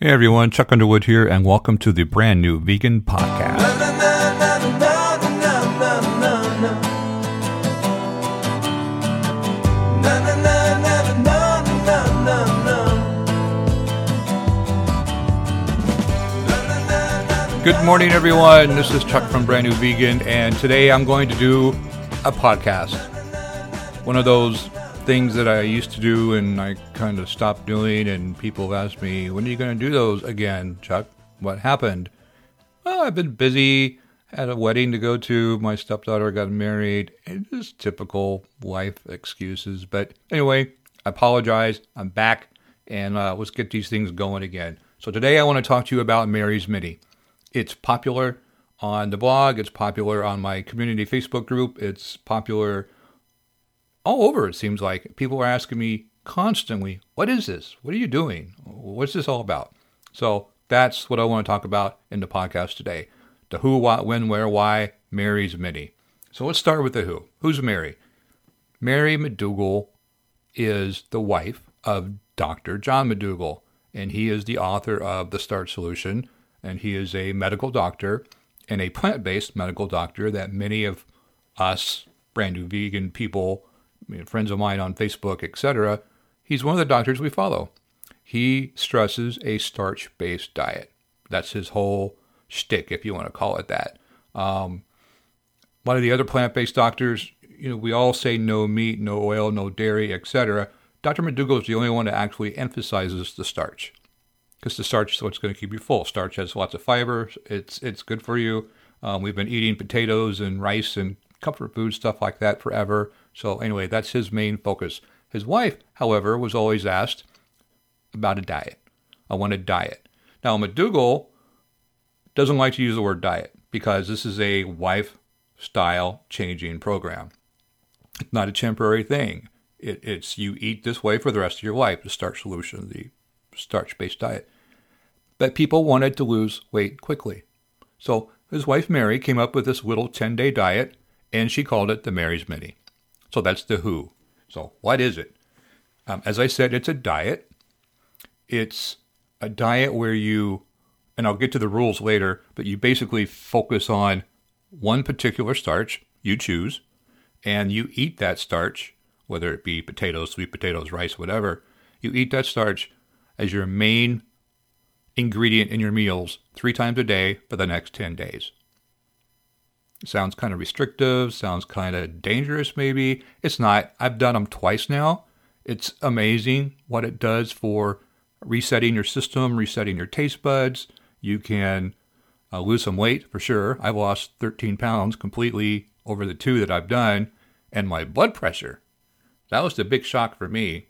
Hey everyone, Chuck Underwood here, and welcome to the brand new Vegan Podcast. Good morning, everyone. This is Chuck from Brand New Vegan, and today I'm going to do a podcast. One of those things that I used to do and I kind of stopped doing, and people have asked me, when are you going to do those again, Chuck? What happened? Well, I've been busy, had a wedding to go to, my stepdaughter got married, and just typical life excuses. But anyway, I apologize. I'm back, and uh, let's get these things going again. So today I want to talk to you about Mary's Mini. It's popular on the blog, it's popular on my community Facebook group, it's popular all over, it seems like. People are asking me constantly, What is this? What are you doing? What's this all about? So that's what I want to talk about in the podcast today the who, what, when, where, why, Mary's Mini. So let's start with the who. Who's Mary? Mary McDougall is the wife of Dr. John McDougall, and he is the author of The Starch Solution, and he is a medical doctor and a plant based medical doctor that many of us brand new vegan people friends of mine on Facebook, etc., he's one of the doctors we follow. He stresses a starch based diet. That's his whole shtick, if you want to call it that. Um, one of the other plant based doctors, you know, we all say no meat, no oil, no dairy, etc. Dr. McDougall is the only one that actually emphasizes the starch because the starch is what's going to keep you full. Starch has lots of fiber. It's it's good for you. Um, we've been eating potatoes and rice and comfort food stuff like that forever. So, anyway, that's his main focus. His wife, however, was always asked about a diet. I want a diet. Now, McDougall doesn't like to use the word diet because this is a wife style changing program. It's not a temporary thing. It, it's you eat this way for the rest of your life, the starch solution, the starch based diet. But people wanted to lose weight quickly. So his wife Mary came up with this little 10 day diet and she called it the Mary's Mini. So that's the who. So what is it? Um, as I said, it's a diet. It's a diet where you, and I'll get to the rules later, but you basically focus on one particular starch you choose, and you eat that starch, whether it be potatoes, sweet potatoes, rice, whatever. You eat that starch as your main ingredient in your meals three times a day for the next 10 days. Sounds kind of restrictive, sounds kind of dangerous, maybe. It's not. I've done them twice now. It's amazing what it does for resetting your system, resetting your taste buds. You can uh, lose some weight for sure. I've lost 13 pounds completely over the two that I've done. And my blood pressure, that was the big shock for me.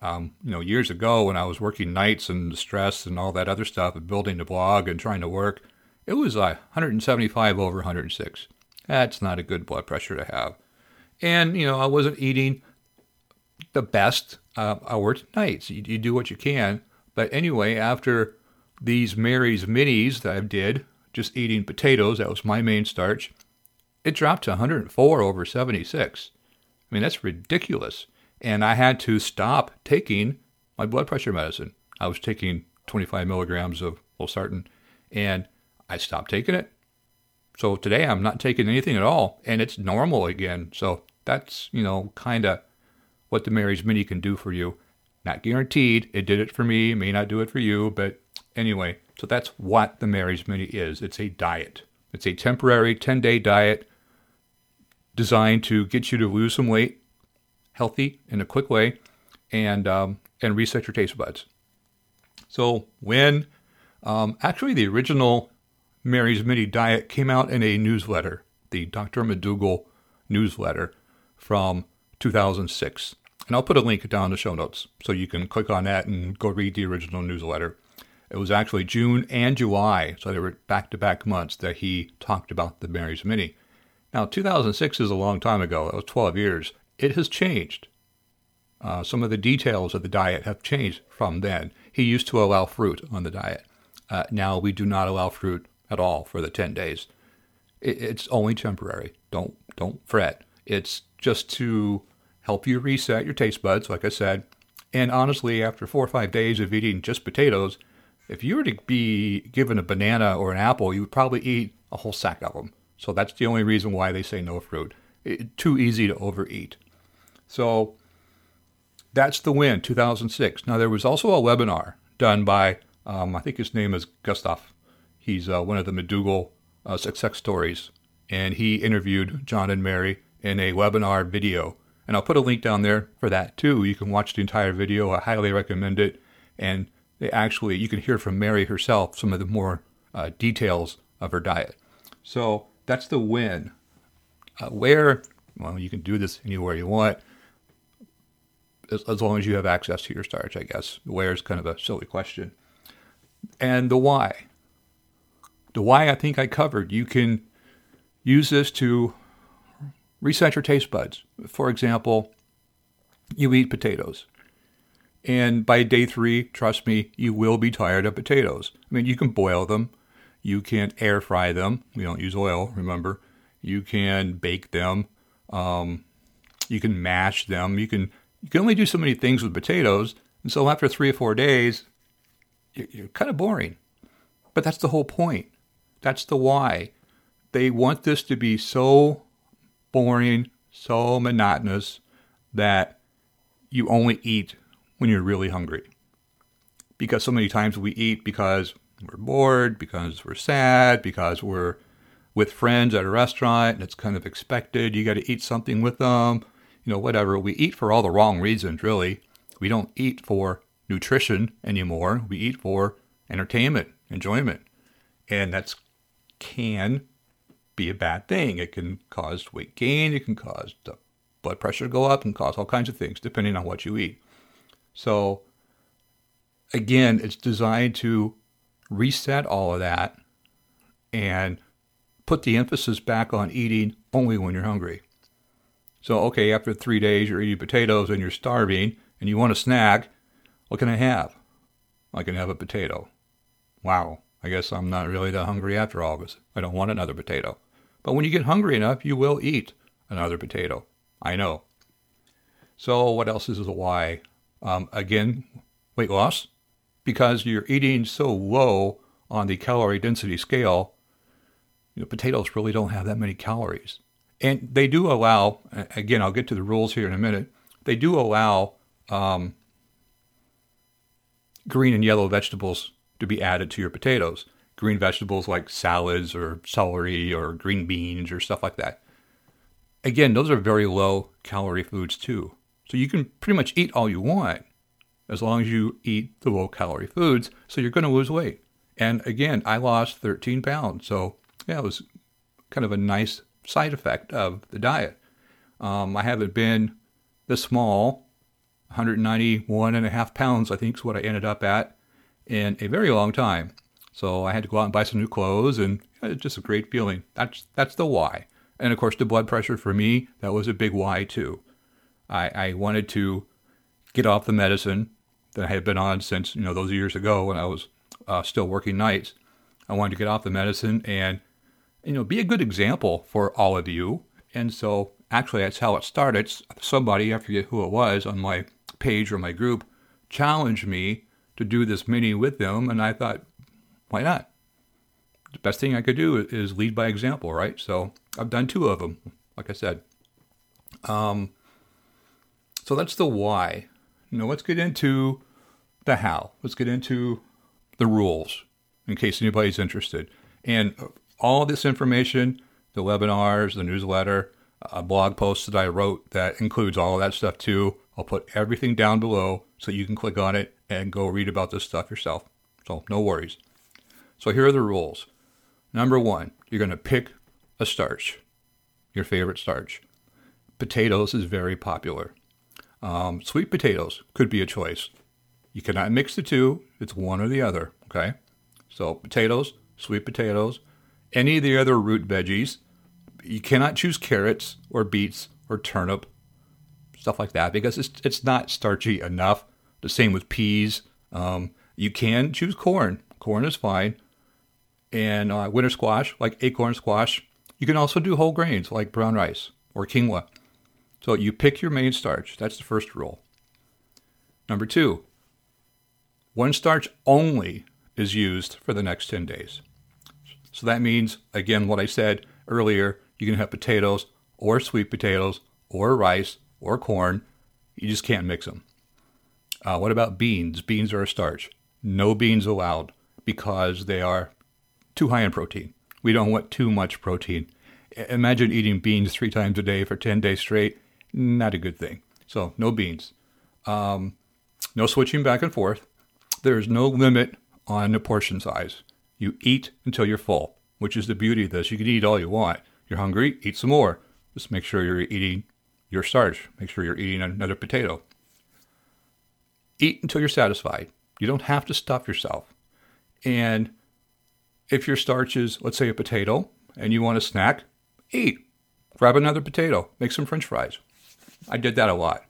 Um, you know, years ago when I was working nights and stress and all that other stuff and building the blog and trying to work, it was like 175 over 106. That's not a good blood pressure to have. And, you know, I wasn't eating the best. Uh, I worked nights. You, you do what you can. But anyway, after these Mary's Minis that I did, just eating potatoes, that was my main starch, it dropped to 104 over 76. I mean, that's ridiculous. And I had to stop taking my blood pressure medicine. I was taking 25 milligrams of losartan, and I stopped taking it. So today I'm not taking anything at all, and it's normal again. So that's, you know, kind of what the Mary's Mini can do for you. Not guaranteed. It did it for me, may not do it for you, but anyway, so that's what the Mary's Mini is. It's a diet. It's a temporary 10 day diet designed to get you to lose some weight, healthy in a quick way, and um, and reset your taste buds. So when um, actually the original Mary's Mini Diet came out in a newsletter, the Dr. McDougall newsletter from 2006. And I'll put a link down in the show notes so you can click on that and go read the original newsletter. It was actually June and July, so they were back to back months that he talked about the Mary's Mini. Now, 2006 is a long time ago, that was 12 years. It has changed. Uh, some of the details of the diet have changed from then. He used to allow fruit on the diet. Uh, now we do not allow fruit at all for the 10 days. it's only temporary. Don't don't fret. It's just to help you reset your taste buds, like I said. And honestly, after four or five days of eating just potatoes, if you were to be given a banana or an apple, you would probably eat a whole sack of them. So that's the only reason why they say no fruit. It, too easy to overeat. So that's the win, 2006. Now, there was also a webinar done by, um, I think his name is Gustav. He's uh, one of the McDougall uh, success stories. And he interviewed John and Mary in a webinar video. And I'll put a link down there for that too. You can watch the entire video. I highly recommend it. And they actually, you can hear from Mary herself some of the more uh, details of her diet. So that's the win. Uh, where, well, you can do this anywhere you want as, as long as you have access to your starch, I guess. Where is kind of a silly question. And the why. The why I think I covered. You can use this to reset your taste buds. For example, you eat potatoes. And by day three, trust me, you will be tired of potatoes. I mean, you can boil them, you can air fry them. We don't use oil, remember. You can bake them. Um, you can mash them. You can you can only do so many things with potatoes. And so after three or four days, you're, you're kind of boring. But that's the whole point. That's the why. They want this to be so boring, so monotonous that you only eat when you're really hungry. Because so many times we eat because we're bored, because we're sad, because we're with friends at a restaurant and it's kind of expected. You got to eat something with them, you know, whatever. We eat for all the wrong reasons, really. We don't eat for nutrition anymore. We eat for entertainment, enjoyment. And that's can be a bad thing. It can cause weight gain, it can cause the blood pressure to go up and cause all kinds of things depending on what you eat. So again, it's designed to reset all of that and put the emphasis back on eating only when you're hungry. So, okay, after three days you're eating potatoes and you're starving and you want a snack, what can I have? I can have a potato. Wow, I guess I'm not really that hungry after all because I don't want another potato. But when you get hungry enough, you will eat another potato. I know. So, what else is the why? Um, again, weight loss because you're eating so low on the calorie density scale, you know, potatoes really don't have that many calories. And they do allow, again, I'll get to the rules here in a minute, they do allow um, green and yellow vegetables to be added to your potatoes. Green vegetables like salads or celery or green beans or stuff like that. Again, those are very low calorie foods too. So you can pretty much eat all you want as long as you eat the low calorie foods. So you're going to lose weight. And again, I lost 13 pounds. So yeah, it was kind of a nice side effect of the diet. Um, I haven't been this small, 191 and a half pounds, I think is what I ended up at in a very long time. So I had to go out and buy some new clothes, and it's just a great feeling. That's that's the why. And of course, the blood pressure for me that was a big why too. I, I wanted to get off the medicine that I had been on since you know those years ago when I was uh, still working nights. I wanted to get off the medicine and you know be a good example for all of you. And so actually that's how it started. Somebody I forget who it was on my page or my group challenged me to do this mini with them, and I thought, why not? The best thing I could do is lead by example, right? So I've done two of them, like I said. Um, so that's the why. Now let's get into the how. Let's get into the rules in case anybody's interested. And all this information, the webinars, the newsletter, a blog post that I wrote that includes all of that stuff too. I'll put everything down below so you can click on it and go read about this stuff yourself. So no worries. So here are the rules. Number one, you're going to pick a starch, your favorite starch. Potatoes is very popular. Um, sweet potatoes could be a choice. You cannot mix the two. It's one or the other. Okay. So potatoes, sweet potatoes, any of the other root veggies. You cannot choose carrots or beets or turnip, stuff like that, because it's it's not starchy enough. The same with peas. Um, you can choose corn. Corn is fine. And uh, winter squash, like acorn squash. You can also do whole grains like brown rice or quinoa. So you pick your main starch. That's the first rule. Number two, one starch only is used for the next 10 days. So that means, again, what I said earlier, you can have potatoes or sweet potatoes or rice or corn. You just can't mix them. Uh, what about beans? Beans are a starch. No beans allowed because they are too high in protein. We don't want too much protein. Imagine eating beans three times a day for 10 days straight. Not a good thing. So, no beans. Um, no switching back and forth. There is no limit on the portion size. You eat until you're full, which is the beauty of this. You can eat all you want. You're hungry, eat some more. Just make sure you're eating your starch. Make sure you're eating another potato. Eat until you're satisfied. You don't have to stuff yourself. And if your starch is, let's say, a potato, and you want a snack, eat. Grab another potato. Make some french fries. I did that a lot.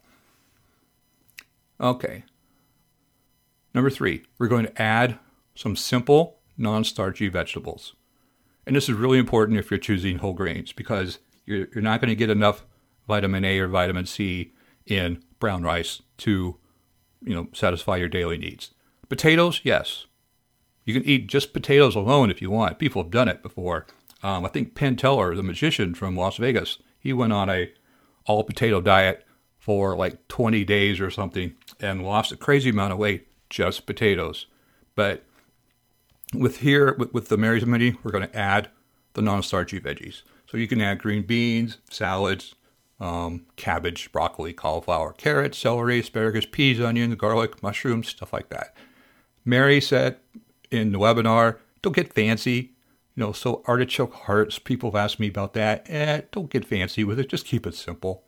Okay. Number three, we're going to add some simple, non starchy vegetables. And this is really important if you're choosing whole grains because you're, you're not going to get enough vitamin A or vitamin C in brown rice to you know satisfy your daily needs. Potatoes, yes. You can eat just potatoes alone if you want. People have done it before. Um, I think Penn Teller, the magician from Las Vegas, he went on a all potato diet for like 20 days or something and lost a crazy amount of weight just potatoes. But with here with, with the Mary's Mini, we're going to add the non-starchy veggies. So you can add green beans, salads, um, cabbage, broccoli, cauliflower, carrots, celery, asparagus, peas, onions, garlic, mushrooms, stuff like that. Mary said in the webinar, don't get fancy. You know, so artichoke hearts, people have asked me about that. Eh, don't get fancy with it. Just keep it simple.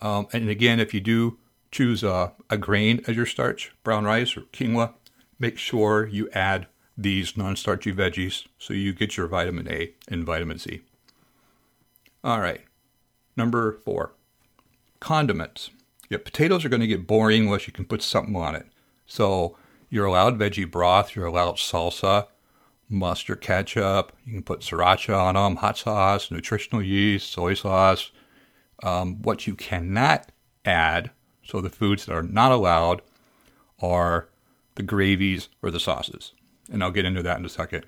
Um, and again, if you do choose a, a grain as your starch, brown rice or quinoa, make sure you add these non-starchy veggies so you get your vitamin A and vitamin C. All right, number four, condiments. Yeah, potatoes are going to get boring unless you can put something on it. So you're allowed veggie broth, you're allowed salsa, mustard ketchup, you can put sriracha on them, hot sauce, nutritional yeast, soy sauce. Um, what you cannot add, so the foods that are not allowed, are the gravies or the sauces. And I'll get into that in a second.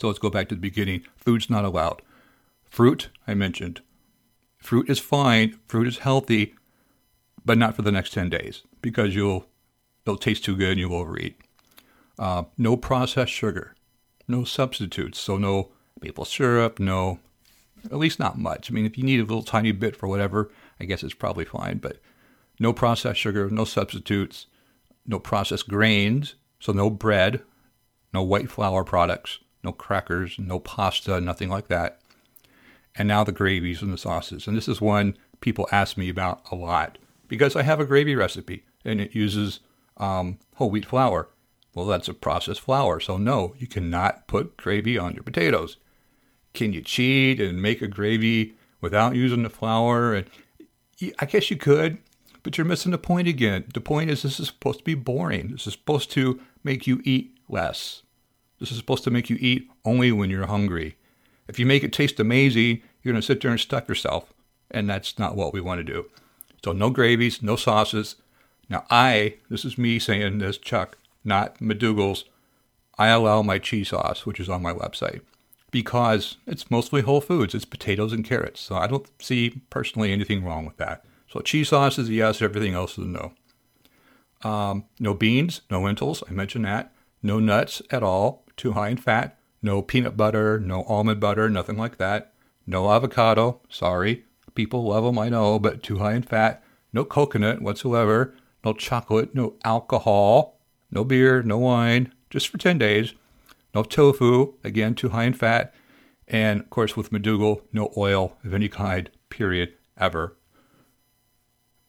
So let's go back to the beginning. Food's not allowed. Fruit, I mentioned. Fruit is fine, fruit is healthy, but not for the next 10 days because you'll it'll taste too good and you'll overeat. Uh, no processed sugar, no substitutes. So no maple syrup, no, at least not much. I mean, if you need a little tiny bit for whatever, I guess it's probably fine. But no processed sugar, no substitutes, no processed grains. So no bread, no white flour products, no crackers, no pasta, nothing like that. And now the gravies and the sauces. And this is one people ask me about a lot because I have a gravy recipe and it uses um, whole wheat flour. Well, that's a processed flour, so no, you cannot put gravy on your potatoes. Can you cheat and make a gravy without using the flour? And I guess you could, but you're missing the point again. The point is, this is supposed to be boring. This is supposed to make you eat less. This is supposed to make you eat only when you're hungry. If you make it taste amazing, you're going to sit there and stuff yourself, and that's not what we want to do. So, no gravies, no sauces, now, I, this is me saying this, Chuck, not McDougall's, I allow my cheese sauce, which is on my website, because it's mostly whole foods. It's potatoes and carrots. So I don't see personally anything wrong with that. So cheese sauce is a yes, everything else is a no. Um, no beans, no lentils, I mentioned that. No nuts at all, too high in fat. No peanut butter, no almond butter, nothing like that. No avocado, sorry. People love them, I know, but too high in fat. No coconut whatsoever no chocolate, no alcohol, no beer, no wine, just for 10 days. No tofu, again, too high in fat. And of course, with McDougall, no oil of any kind, period, ever.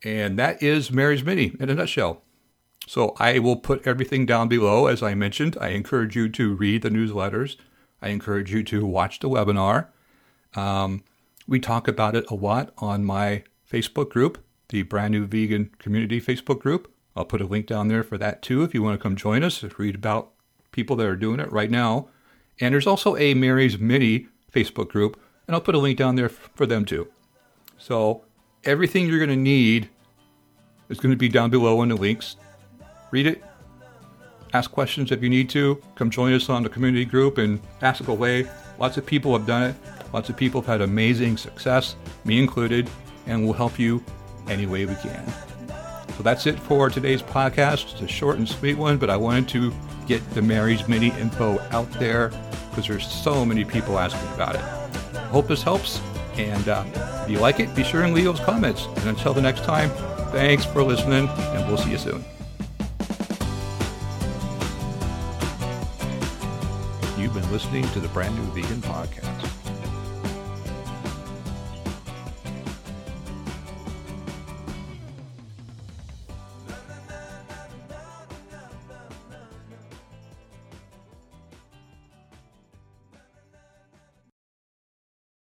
And that is Mary's Mini in a nutshell. So I will put everything down below. As I mentioned, I encourage you to read the newsletters. I encourage you to watch the webinar. Um, we talk about it a lot on my Facebook group the brand new vegan community Facebook group. I'll put a link down there for that too if you want to come join us, read about people that are doing it right now. And there's also a Mary's Mini Facebook group, and I'll put a link down there for them too. So everything you're going to need is going to be down below in the links. Read it, Ask questions if you need to. Come join us on the community group and ask away. Lots of people have done it. Lots of people have had amazing success, me included, and we'll help you any way we can. So that's it for today's podcast. It's a short and sweet one, but I wanted to get the Mary's Mini info out there because there's so many people asking about it. Hope this helps. And uh, if you like it, be sure and leave those comments. And until the next time, thanks for listening, and we'll see you soon. Listening to the Brand New Vegan Podcast.